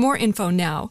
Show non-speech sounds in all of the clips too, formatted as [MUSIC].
more info now.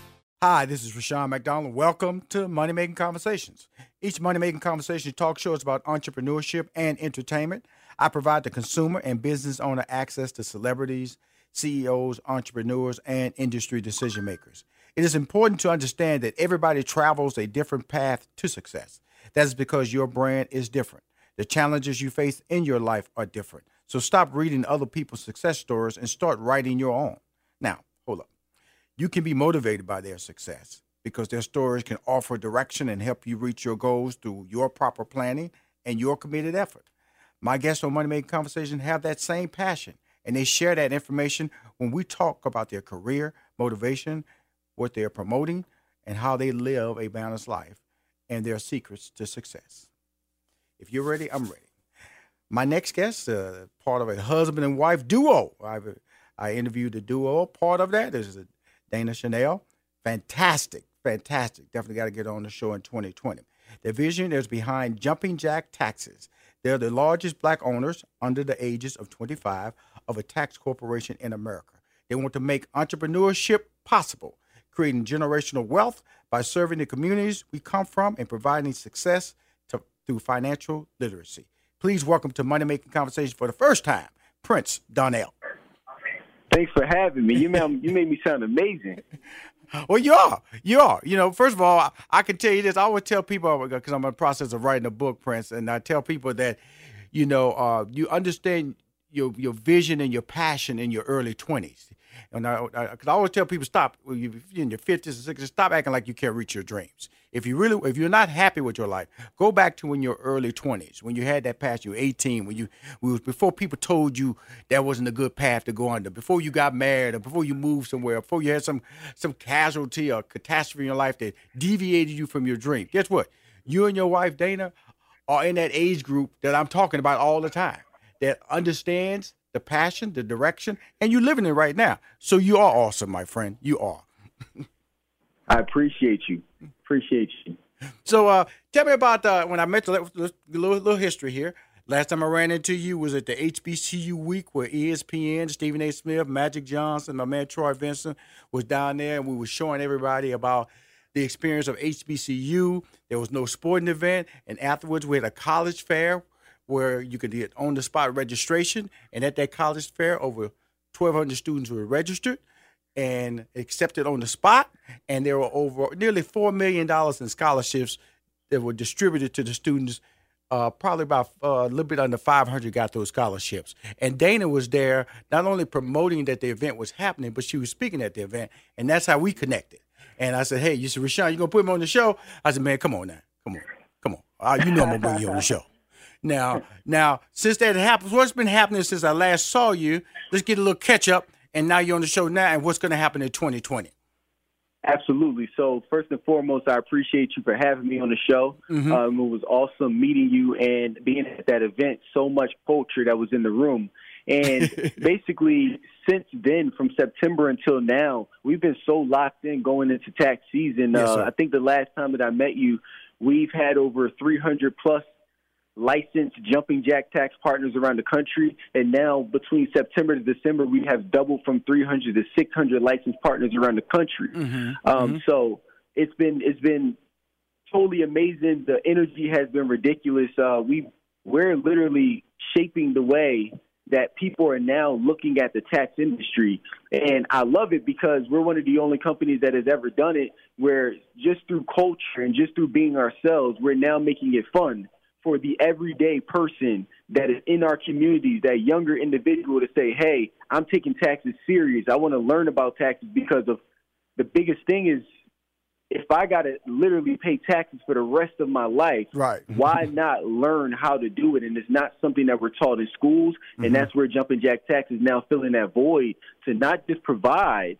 Hi, this is Rushion McDonald. Welcome to Money Making Conversations. Each Money Making Conversation talk show is about entrepreneurship and entertainment. I provide the consumer and business owner access to celebrities, CEOs, entrepreneurs, and industry decision makers. It is important to understand that everybody travels a different path to success. That is because your brand is different. The challenges you face in your life are different. So stop reading other people's success stories and start writing your own. Now, hold up you can be motivated by their success because their stories can offer direction and help you reach your goals through your proper planning and your committed effort. My guests on Money Making Conversation have that same passion, and they share that information when we talk about their career, motivation, what they're promoting, and how they live a balanced life and their secrets to success. If you're ready, I'm ready. My next guest, uh, part of a husband and wife duo. I've, I interviewed the duo. Part of that is Dana Chanel. Fantastic, fantastic. Definitely got to get on the show in 2020. The vision is behind Jumping Jack Taxes. They're the largest black owners under the ages of 25 of a tax corporation in America. They want to make entrepreneurship possible, creating generational wealth by serving the communities we come from and providing success to, through financial literacy. Please welcome to Money Making Conversation for the first time, Prince Donnell. Thanks for having me. You made, you made me sound amazing. [LAUGHS] Well, you are. You are. You know, first of all, I, I can tell you this. I always tell people because I'm in the process of writing a book, Prince, and I tell people that, you know, uh, you understand your your vision and your passion in your early 20s. And I, I, cause I always tell people, stop. If you're in your 50s and 60s, stop acting like you can't reach your dreams. If you really, if you're not happy with your life, go back to when you're early 20s, when you had that path. You were 18, when you, was before people told you that wasn't a good path to go under, before you got married, or before you moved somewhere, before you had some some casualty or catastrophe in your life that deviated you from your dream. Guess what? You and your wife Dana are in that age group that I'm talking about all the time. That understands the passion, the direction, and you're living it right now. So you are awesome, my friend. You are. [LAUGHS] I appreciate you. Appreciate you. So uh, tell me about uh, when I met you. Little, little history here. Last time I ran into you was at the HBCU week where ESPN, Stephen A. Smith, Magic Johnson, my man Troy Vincent was down there, and we were showing everybody about the experience of HBCU. There was no sporting event, and afterwards we had a college fair where you could get on the spot registration. And at that college fair, over 1,200 students were registered and accepted on the spot. And there were over nearly $4 million in scholarships that were distributed to the students. Uh, probably about uh, a little bit under 500 got those scholarships. And Dana was there not only promoting that the event was happening, but she was speaking at the event. And that's how we connected. And I said, hey, you said, Rushion, you going to put him on the show? I said, man, come on now. Come on. Come on. Uh, you know I'm going to bring you on the show. Now, now, since that happened, what's been happening since I last saw you? Let's get a little catch up. And now you're on the show now, and what's going to happen in 2020? Absolutely. So first and foremost, I appreciate you for having me on the show. Mm-hmm. Um, it was awesome meeting you and being at that event. So much culture that was in the room, And [LAUGHS] basically, since then, from September until now, we've been so locked in going into tax season. Yes, uh, I think the last time that I met you, we've had over 300 plus licensed jumping jack tax partners around the country. And now, between September to December, we have doubled from 300 to 600 licensed partners around the country. Mm-hmm. Um, mm-hmm. So it's been it's been totally amazing. The energy has been ridiculous. Uh, we we're literally shaping the way that people are now looking at the tax industry. And I love it because we're one of the only companies that has ever done it where just through culture and just through being ourselves, we're now making it fun for the everyday person that is in our communities, that younger individual to say, hey, I'm taking taxes serious. I want to learn about taxes because of the biggest thing is if I got to literally pay taxes for the rest of my life, right? [LAUGHS] why not learn how to do it? And it's not something that we're taught in schools, and mm-hmm. that's where Jumping Jack Tax is now filling that void to not just provide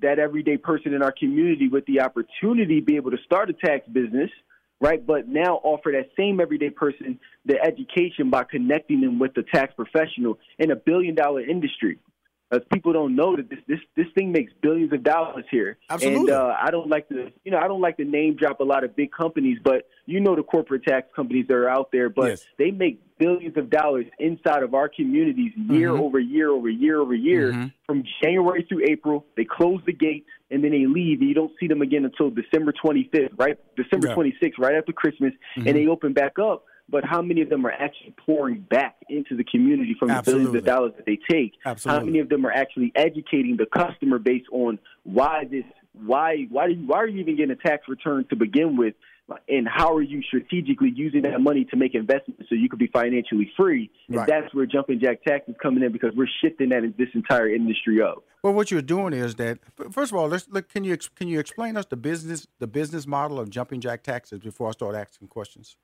that everyday person in our community with the opportunity to be able to start a tax business, right? But now offer that same everyday person the education by connecting them with the tax professional in a billion dollar industry as people don't know that this this this thing makes billions of dollars here. Absolutely. And uh, I don't like to you know I don't like to name drop a lot of big companies, but you know the corporate tax companies that are out there, but yes. they make billions of dollars inside of our communities year mm-hmm. over year over year over year mm-hmm. from January through April. They close the gates and then they leave, and you don't see them again until December 25th, right? December yeah. 26th, right after Christmas, mm-hmm. and they open back up but how many of them are actually pouring back into the community from Absolutely. the billions of dollars that they take? Absolutely. How many of them are actually educating the customer base on why this, why, why, do you, why are you even getting a tax return to begin with? And how are you strategically using that money to make investments so you could be financially free? And Right. that's where jumping jack tax is coming in because we're shifting that this entire industry up. Well, what you're doing is that first of all, let's look. Can you can you explain us the business the business model of jumping jack taxes before I start asking questions?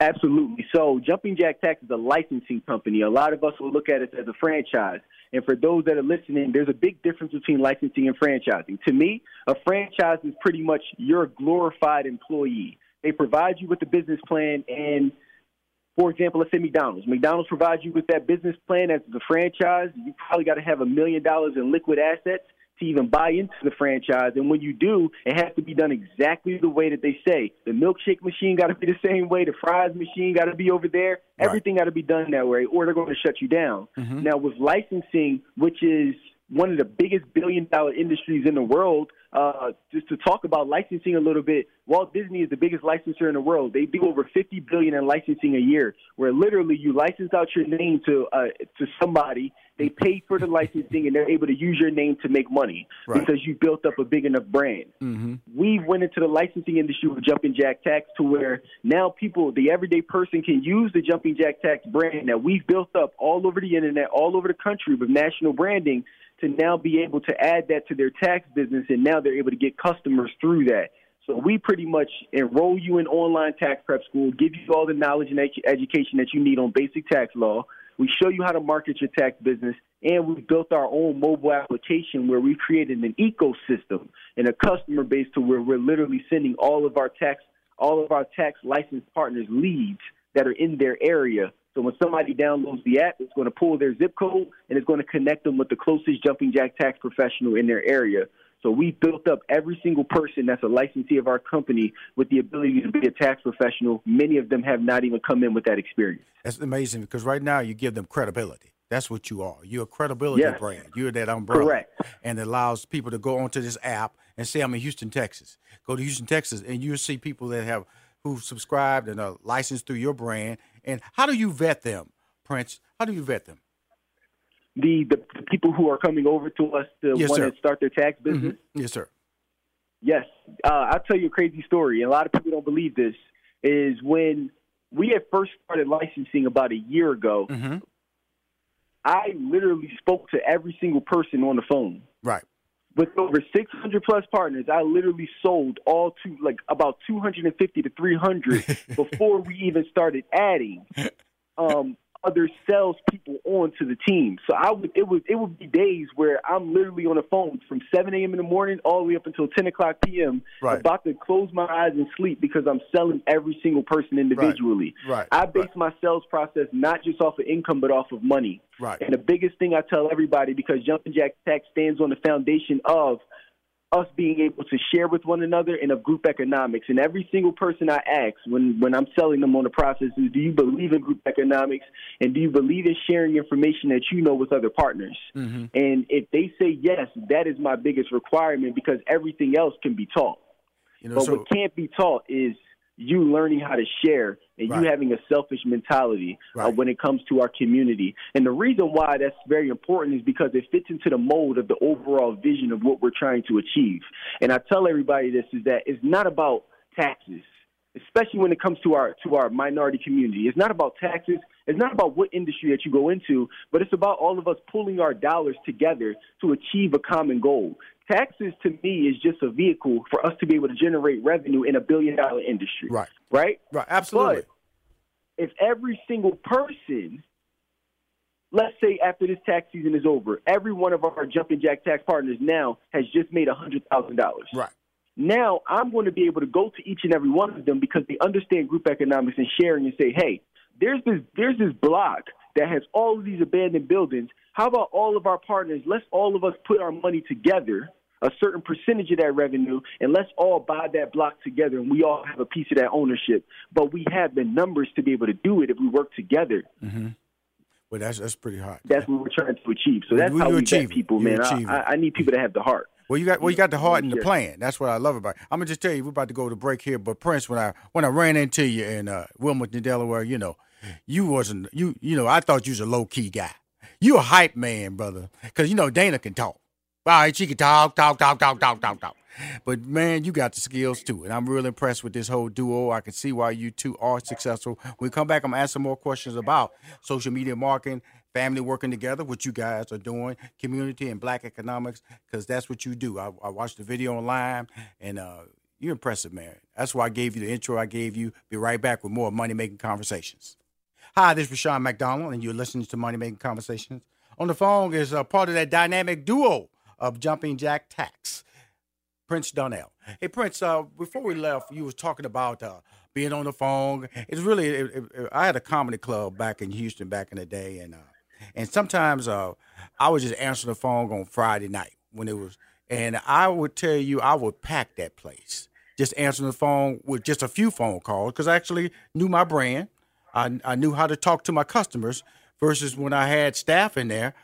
Absolutely. So, Jumping Jack Tax is a licensing company. A lot of us will look at it as a franchise. And for those that are listening, there's a big difference between licensing and franchising. To me, a franchise is pretty much your glorified employee. They provide you with a business plan, and for example, let's say McDonald's. McDonald's provides you with that business plan as the franchise. You probably got to have a million dollars in liquid assets to even buy into the franchise. And when you do, it has to be done exactly the way that they say. The milkshake machine got to be the same way. The fries machine got to be over there. Right. Everything got to be done that way, or they're going to shut you down. Mhm. Now, with licensing, which is one of the biggest billion dollar industries in the world, uh, just to talk about licensing a little bit, Walt Disney is the biggest licensor in the world. They do over 50 billion in licensing a year, where literally you license out your name to uh, to somebody, they pay for the licensing, and they're able to use your name to make money Right. because you built up a big enough brand. Mm-hmm. We went into the licensing industry with Jumping Jack Tax to where now people, the everyday person, can use the Jumping Jack Tax brand that we've built up all over the internet, all over the country with national branding to now be able to add that to their tax business, and now they're able to get customers through that. So we pretty much enroll you in online tax prep school, give you all the knowledge and edu- education that you need on basic tax law. We show you how to market your tax business, and we've built our own mobile application where we've created an ecosystem and a customer base to where we're literally sending all of our tax all of our tax licensed partners leads that are in their area. So when somebody downloads the app, it's going to pull their zip code and it's going to connect them with the closest jumping jack tax professional in their area. So we built up every single person that's a licensee of our company with the ability to be a tax professional. Many of them have not even come in with that experience. That's amazing because right now you give them credibility. That's what you are. You're a credibility Yes. brand. You're that umbrella. Correct. And it allows people to go onto this app and say, I'm in Houston, Texas. Go to Houston, Texas, and you'll see people that have who've subscribed and are licensed through your brand. And how do you vet them, Prince? How do you vet them? The, the, the people who are coming over to us to Yes, want sir. to start their tax business, Yes, sir. Yes, uh, I'll tell you a crazy story. A lot of people don't believe this. Is when we had first started licensing about a year ago, Mm-hmm. I literally spoke to every single person on the phone. Right. With over 600 plus partners, I literally sold all to like about 250 to 300 [LAUGHS] before we even started adding. Um, other salespeople onto the team. So I would it would it would be days where I'm literally on the phone from 7 a.m. in the morning all the way up until 10 o'clock p.m. Right. About to close my eyes and sleep because I'm selling every single person individually. Right. I base Right. my sales process not just off of income but off of money. Right. And the biggest thing I tell everybody because Jumpin' Jack Tax stands on the foundation of us being able to share with one another and of group economics. And every single person I ask when, when I'm selling them on the process is, do you believe in group economics? And do you believe in sharing information that you know with other partners? Mm-hmm. And if they say yes, that is my biggest requirement because everything else can be taught. You know, But so what can't be taught is you learning how to share and Right. you having a selfish mentality uh, when it comes to our community. And the reason why that's very important is because it fits into the mold of the overall vision of what we're trying to achieve. And I tell everybody this is that it's not about taxes, especially when it comes to our to our minority community. It's not about taxes. It's not about what industry that you go into, but it's about all of us pulling our dollars together to achieve a common goal. Taxes to me is just a vehicle for us to be able to generate revenue in a billion dollar industry. Right. Right? right, absolutely. But if every single person, let's say after this tax season is over, every one of our jumping jack tax partners now has just made a hundred thousand dollars. right. Now I'm going to be able to go to each and every one of them because they understand group economics and sharing and say, hey, there's this there's this block that has all of these abandoned buildings. How about all of our partners? Let's all of us put our money together, a certain percentage of that revenue, and let's all buy that block together and we all have a piece of that ownership. But we have the numbers to be able to do it if we work together. Mm-hmm. Well, that's that's pretty hard. That's what we're trying to achieve. So that's You- how we it. people, man. I. I, I need people to have the heart. Well, you got well, you got the heart and the plan. That's what I love about. It. I'm gonna just tell you, we're about to go to break here. But Prince, when I when I ran into you in uh, Wilmington, Delaware, you know, you wasn't you you know I thought you was a low key guy. You a hype man, brother, because you know Dana can talk. All right, she can talk, talk, talk, talk, talk, talk, talk. But man, you got the skills too, and I'm real impressed with this whole duo. I can see why you two are successful. When we come back, I'm gonna ask some more questions about social media marketing, family working together, what you guys are doing, community and black economics, because that's what you do. I, I watched the video online, and uh, you're impressive, man. That's why I gave you the intro I gave you. Be right back with more money making conversations. Hi, this is Rushion McDonald, and you're listening to Money Making Conversations. On the phone is uh, part of that dynamic duo of Jumping Jack Tax, Prince Donnell. Hey, Prince, uh, before we left, you was talking about uh, being on the phone. It's really, it, it- I had a comedy club back in Houston back in the day, and uh, and sometimes uh, I would just answer the phone on Friday night when it was, and I would tell you I would pack that place. Just answering the phone with just a few phone calls because I actually knew my brand. I, I knew how to talk to my customers versus when I had staff in there,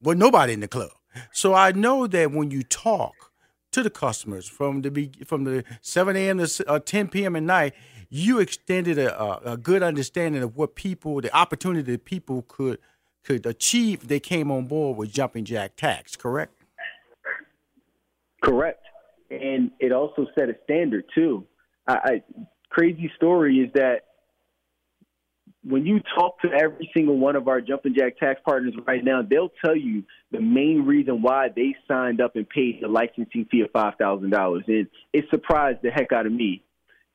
well, nobody in the club. So I know that when you talk to the customers from the from the 7 a.m. to uh, 10 p.m. at night, you extended a, a good understanding of what people, the opportunity that people could could achieve they came on board with Jumping Jack Tax. Correct? Correct. And it also set a standard too. I, I crazy story is that when you talk to every single one of our jumping jack tax partners right now, they'll tell you the main reason why they signed up and paid the licensing fee of five thousand dollars. And it surprised the heck out of me.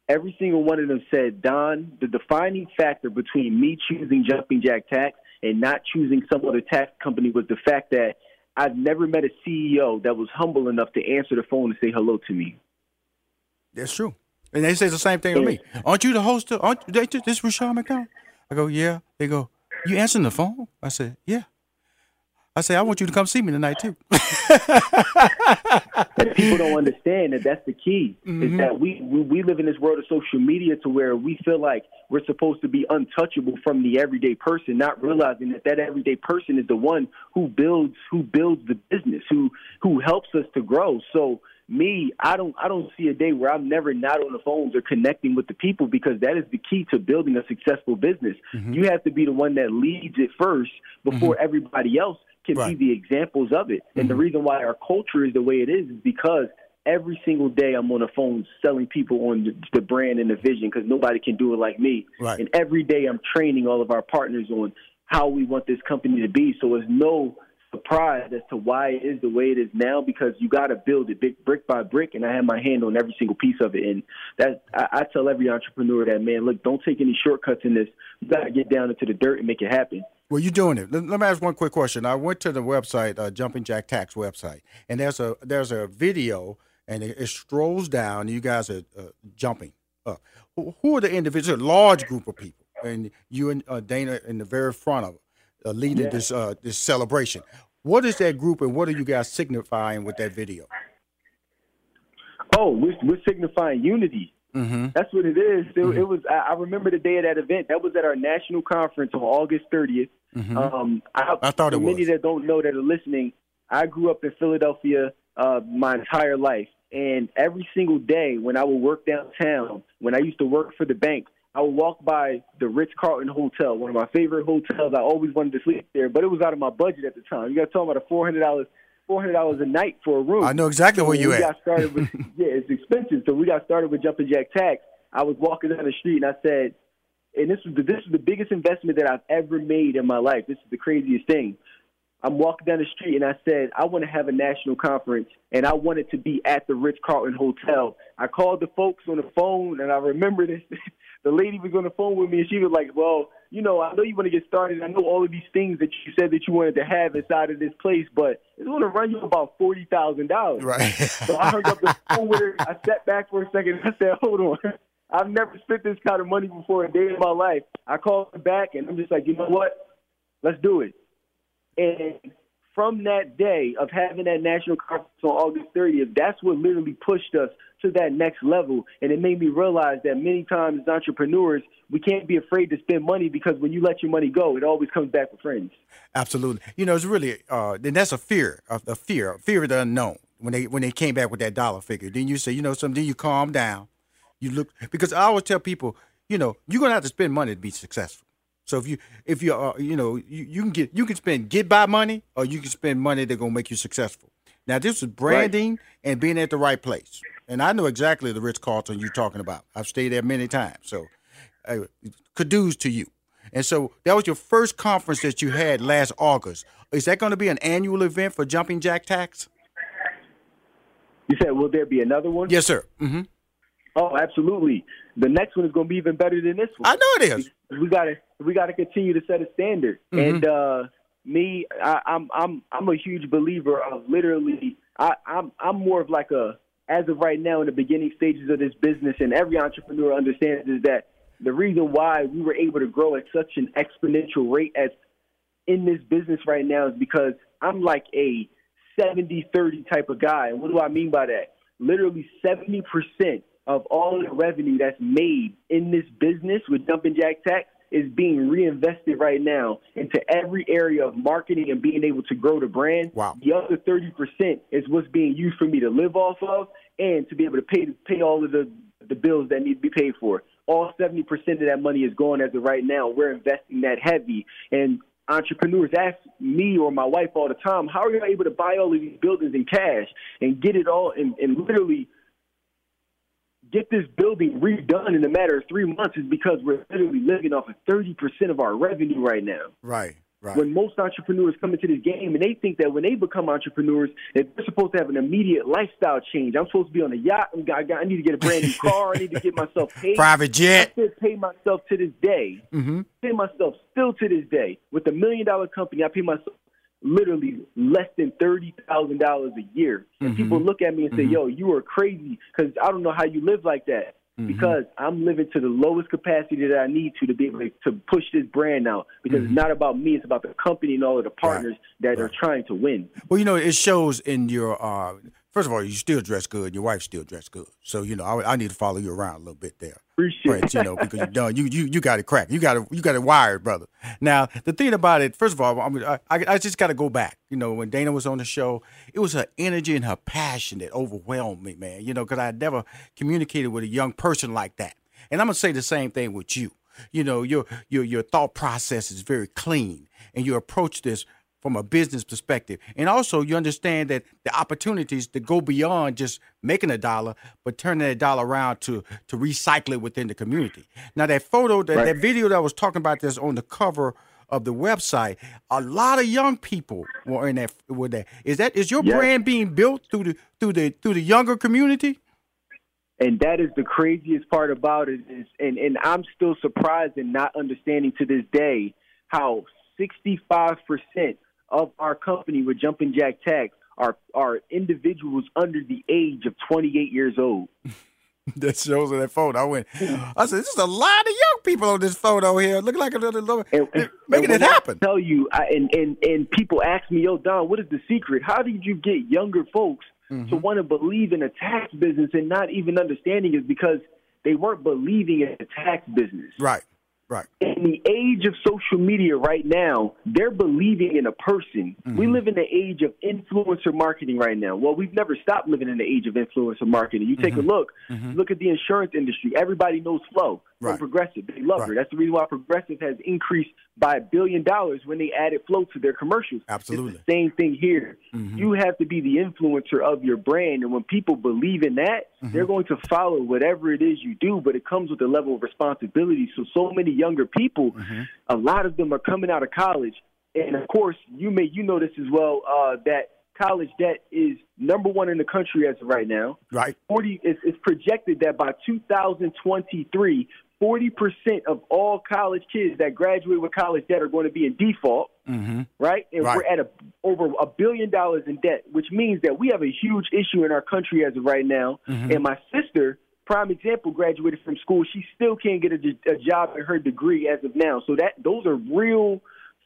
Every single one of them said, Don, the defining factor between me choosing jumping jack tax and not choosing some other tax company was the fact that I've never met a CEO that was humble enough to answer the phone and say hello to me. That's true. And they say the same thing to me. Aren't you the host? Of, aren't they, this is Rushion McDonald? I go, yeah. They go, you answering the phone? I said, yeah. I say, I want you to come see me tonight too. [LAUGHS] And people don't understand that that's the key Mm-hmm. is that we, we we live in this world of social media to where we feel like we're supposed to be untouchable from the everyday person, not realizing that that everyday person is the one who builds who builds the business, who who helps us to grow. So me, I don't I don't see a day where I'm never not on the phones or connecting with the people because that is the key to building a successful business. Mm-hmm. You have to be the one that leads it first before everybody else can Right. be the examples of it. And the reason why our culture is the way it is is because every single day I'm on the phone selling people on the, the brand and the vision because nobody can do it like me. Right. And every day I'm training all of our partners on how we want this company to be. So it's no surprised as to why it is the way it is now because you got to build it big, brick by brick, and I have my hand on every single piece of it. And that I, I tell every entrepreneur that man, look, don't take any shortcuts in this. You got to get down into the dirt and make it happen. Well, you're doing it. Let, let, me ask one quick question. I went to the website, uh, Jumping Jack Tax website, and there's a there's a video, and it, it strolls down. You guys are uh, jumping up. Who, are the individuals? A large group of people, and you and uh, Dana in the very front of uh, leading yeah. this uh, this celebration. What is that group, and what are you guys signifying with that video? Oh, we're, we're signifying unity. Mm-hmm. That's what it is. It, mm-hmm. it was. I, I remember the day of that event. That was at our national conference on August 30th. Mm-hmm. Um, I, I, thought it many was. that don't know that are listening, I grew up in Philadelphia uh, my entire life, and every single day when I would work downtown, when I used to work for the bank, I would walk by the Ritz Carlton Hotel, one of my favorite hotels. I always wanted to sleep there, but it was out of my budget at the time. You got to talk about a four hundred dollars four hundred dollars a night for a room. I know exactly so where you we at. Got started with, [LAUGHS] yeah, it's expensive. So we got started with Jumping Jack Tax. I was walking down the street and I said, and this was the, this was the biggest investment that I've ever made in my life. This is the craziest thing. I'm walking down the street and I said, I want to have a national conference and I want it to be at the Ritz Carlton Hotel. I called the folks on the phone and I remember this. [LAUGHS] the lady was on the phone with me and she was like, Well, you know, I know you want to get started. I know all of these things that you said that you wanted to have inside of this place, but it's going to run you about forty thousand dollars. Right. so I hung up the [LAUGHS] phone with her. I sat back for a second and I said, Hold on. I've never spent this kind of money before a day in my life. I called her back and I'm just like, you know what? Let's do it. And from that day of having that national conference on August 30th, that's what literally pushed us to that next level. And it made me realize that many times as entrepreneurs, we can't be afraid to spend money because when you let your money go, it always comes back with friends. Absolutely. You know, it's really, uh, and that's a fear, a, fear, a fear of the unknown. When they when they came back with that dollar figure, then you say, you know, something. Then you calm down. You look because I always tell people, you know, you're gonna have to spend money to be successful. So if you if you are you know you, you can get you can spend get by money or you can spend money that's gonna make you successful. Now this is branding right. and being at the right place. And I know exactly the Ritz Carlton you're talking about. I've stayed there many times. So uh, kudos to you. And so that was your first conference that you had last August. Is that going to be an annual event for Jumping Jack Tax? You said, will there be another one? Yes, sir. Mm-hmm. Oh, absolutely. The next one is going to be even better than this one. I know it is. We got to we got to continue to set a standard. Mm-hmm. And uh, me, I, I'm I'm I'm a huge believer of literally. I, I'm I'm more of like a as of right now in the beginning stages of this business, and every entrepreneur understands is that the reason why we were able to grow at such an exponential rate as in this business right now is because I'm like a 70-30 type of guy. And what do I mean by that? Literally 70% of all the revenue that's made in this business with Jumping Jack Tax is being reinvested right now into every area of marketing and being able to grow the brand. Wow. The other 30% is what's being used for me to live off of and to be able to pay pay all of the the bills that need to be paid for. All 70% of that money is going as of right now. We're investing that heavy. And entrepreneurs ask me or my wife all the time, how are you able to buy all of these buildings in cash and get it all and, and literally – get this building redone in a matter of three months is because we're literally living off of 30% of our revenue right now. Right. Right. When most entrepreneurs come into this game and they think that when they become entrepreneurs, that they're supposed to have an immediate lifestyle change. I'm supposed to be on a yacht. I, I need to get a brand new [LAUGHS] car. I need to get myself paid. Private jet. I still pay myself to this day. Mm-hmm. Pay myself still to this day with a million dollar company. I pay myself literally less than thirty thousand dollars a year. And mm-hmm. people look at me and say, mm-hmm. "Yo, you are crazy," because I don't know how you live like that. Mm-hmm. Because I'm living to the lowest capacity that I need to to be able to push this brand out. Because it's mm-hmm. not about me; it's about the company and all of the partners right. that right. are trying to win. Well, you know, it shows in your. Uh, first of all, you still dress good. Your wife still dress good. So you know, I, I need to follow you around a little bit there. Appreciate you know, because you done. You you you got it cracked. You got it. You got it wired, brother. Now the thing about it, first of all, I mean, I, I just got to go back. You know, when Dana was on the show, it was her energy and her passion that overwhelmed me, man. You know, because I had never communicated with a young person like that. And I'm gonna say the same thing with you. You know, your your your thought process is very clean, and you approach this from a business perspective. And also, you understand that the opportunities to go beyond just making a dollar, but turning that dollar around to to recycle it within the community. Now, that photo, that, right. that video that I was talking about, that's on the cover of the website, a lot of young people were in that. Were there? Is that is your Yes. brand being built through the through the through the younger community? And that is the craziest part about it is and, and I'm still surprised and not understanding to this day how sixty five percent of our company with Jumping Jack Tax are are individuals under the age of twenty eight years old. [LAUGHS] that shows on that photo. I went. I said, "This is a lot of young people on this photo here. Look like a little, And, making and it when I happen." tell you, I, and and and people ask me, "Yo, Don, what is the secret? How did you get younger folks Mm-hmm. to want to believe in a tax business and not even understanding is because they weren't believing in a tax business. Right, right. In the age of social media right now, they're believing in a person. We Mm-hmm. live in the age of influencer marketing right now. Well, we've never stopped living in the age of influencer marketing. You Mm-hmm. take a look, look at the insurance industry. Everybody knows Flo from Right. Progressive. They love her. That's the reason why Progressive has increased by a billion dollars when they added Flo to their commercials. Absolutely. It's the same thing here. Mm-hmm. You have to be the influencer of your brand, and when people believe in that, mm-hmm. they're going to follow whatever it is you do. But it comes with a level of responsibility. So, so many younger people, mm-hmm. a lot of them are coming out of college, and of course, you may you know this as well uh, that college debt is number one in the country as of right now. Right. 40 it's, it's projected that by 2023 40% of all college kids that graduate with college debt are going to be in default Mm-hmm. right and Right. we're at a, over a billion dollars in debt which means that we have a huge issue in our country as of right now Mm-hmm. and my sister prime example graduated from school she still can't get a, a job in her degree as of now so that those are real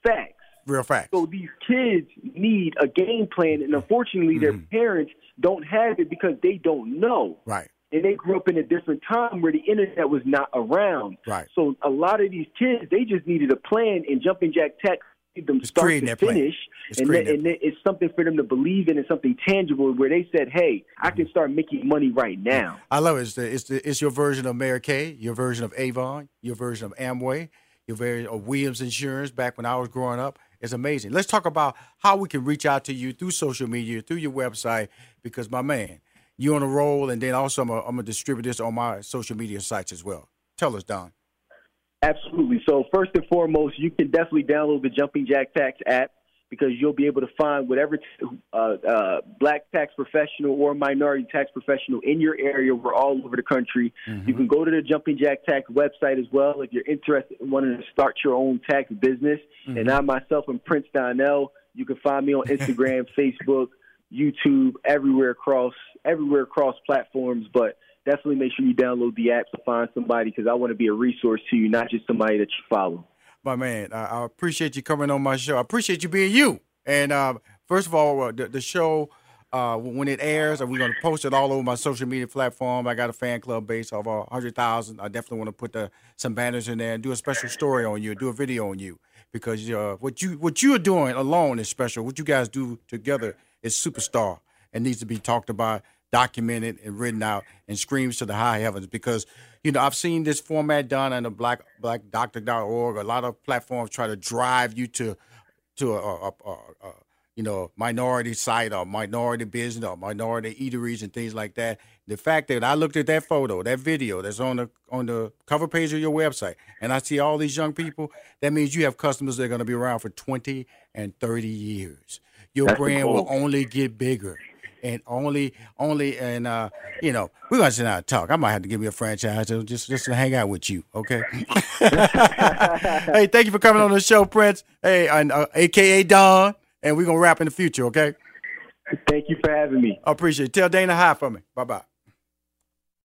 facts Real facts. so these kids need a game plan, and unfortunately, their Mm-hmm. parents don't have it because they don't know. Right. And they grew up in a different time where the internet was not around. Right. So a lot of these kids, they just needed a plan, and Jumping Jack Tax them It's start to finish. And then, and then it's something for them to believe in, and something tangible where they said, "Hey, I can start making money right now." I love it. It's, the, it's, the, it's your version of Mary Kay, your version of Avon, your version of Amway, your version of Williams Insurance back when I was growing up. It's amazing. Let's talk about how we can reach out to you through social media, through your website, because my man, you're on a roll, and then also I'm going to distribute this on my social media sites as well. Tell us, Don. Absolutely. So first and foremost, you can definitely download the Jumping Jack Tax app because you'll be able to find whatever uh, uh, black tax professional or minority tax professional in your area. We're all over the country. You can go to the Jumping Jack Tax website as well if you're interested in wanting to start your own tax business. And I myself am Prince Donnell. You can find me on Instagram, [LAUGHS] Facebook, YouTube, everywhere across everywhere across platforms. But definitely make sure you download the app to find somebody because I want to be a resource to you, not just somebody that you follow. My man, I, I appreciate you coming on my show. I appreciate you being you. And uh, first of all, uh, the, the show, uh, when it airs, we're going to post it all over my social media platform. I got a fan club base of uh, 100,000. I definitely want to put the, some banners in there and do a special story on you, do a video on you. Because uh, what you what you're doing alone is special. What you guys do together is superstar and needs to be talked about, documented, and written out, and screams to the high heavens. Because you know I've seen this format done on the Black BlackDoctor.org. A lot of platforms try to drive you to to a, a, a, a you know minority site or minority business or minority eateries and things like that. The fact that I looked at that photo, that video that's on the on the cover page of your website, and I see all these young people, that means you have customers that are going to be around for twenty and thirty years. Your That's brand will only get bigger. And only, only, and uh, you know, we're gonna sit down and talk. I might have to give you a franchise just just to hang out with you, okay? [LAUGHS] hey, thank you for coming on the show, Prince. Hey, and, uh, AKA Don, and we're gonna rap in the future, okay? Thank you for having me. I appreciate it. Tell Dana hi for me. Bye bye.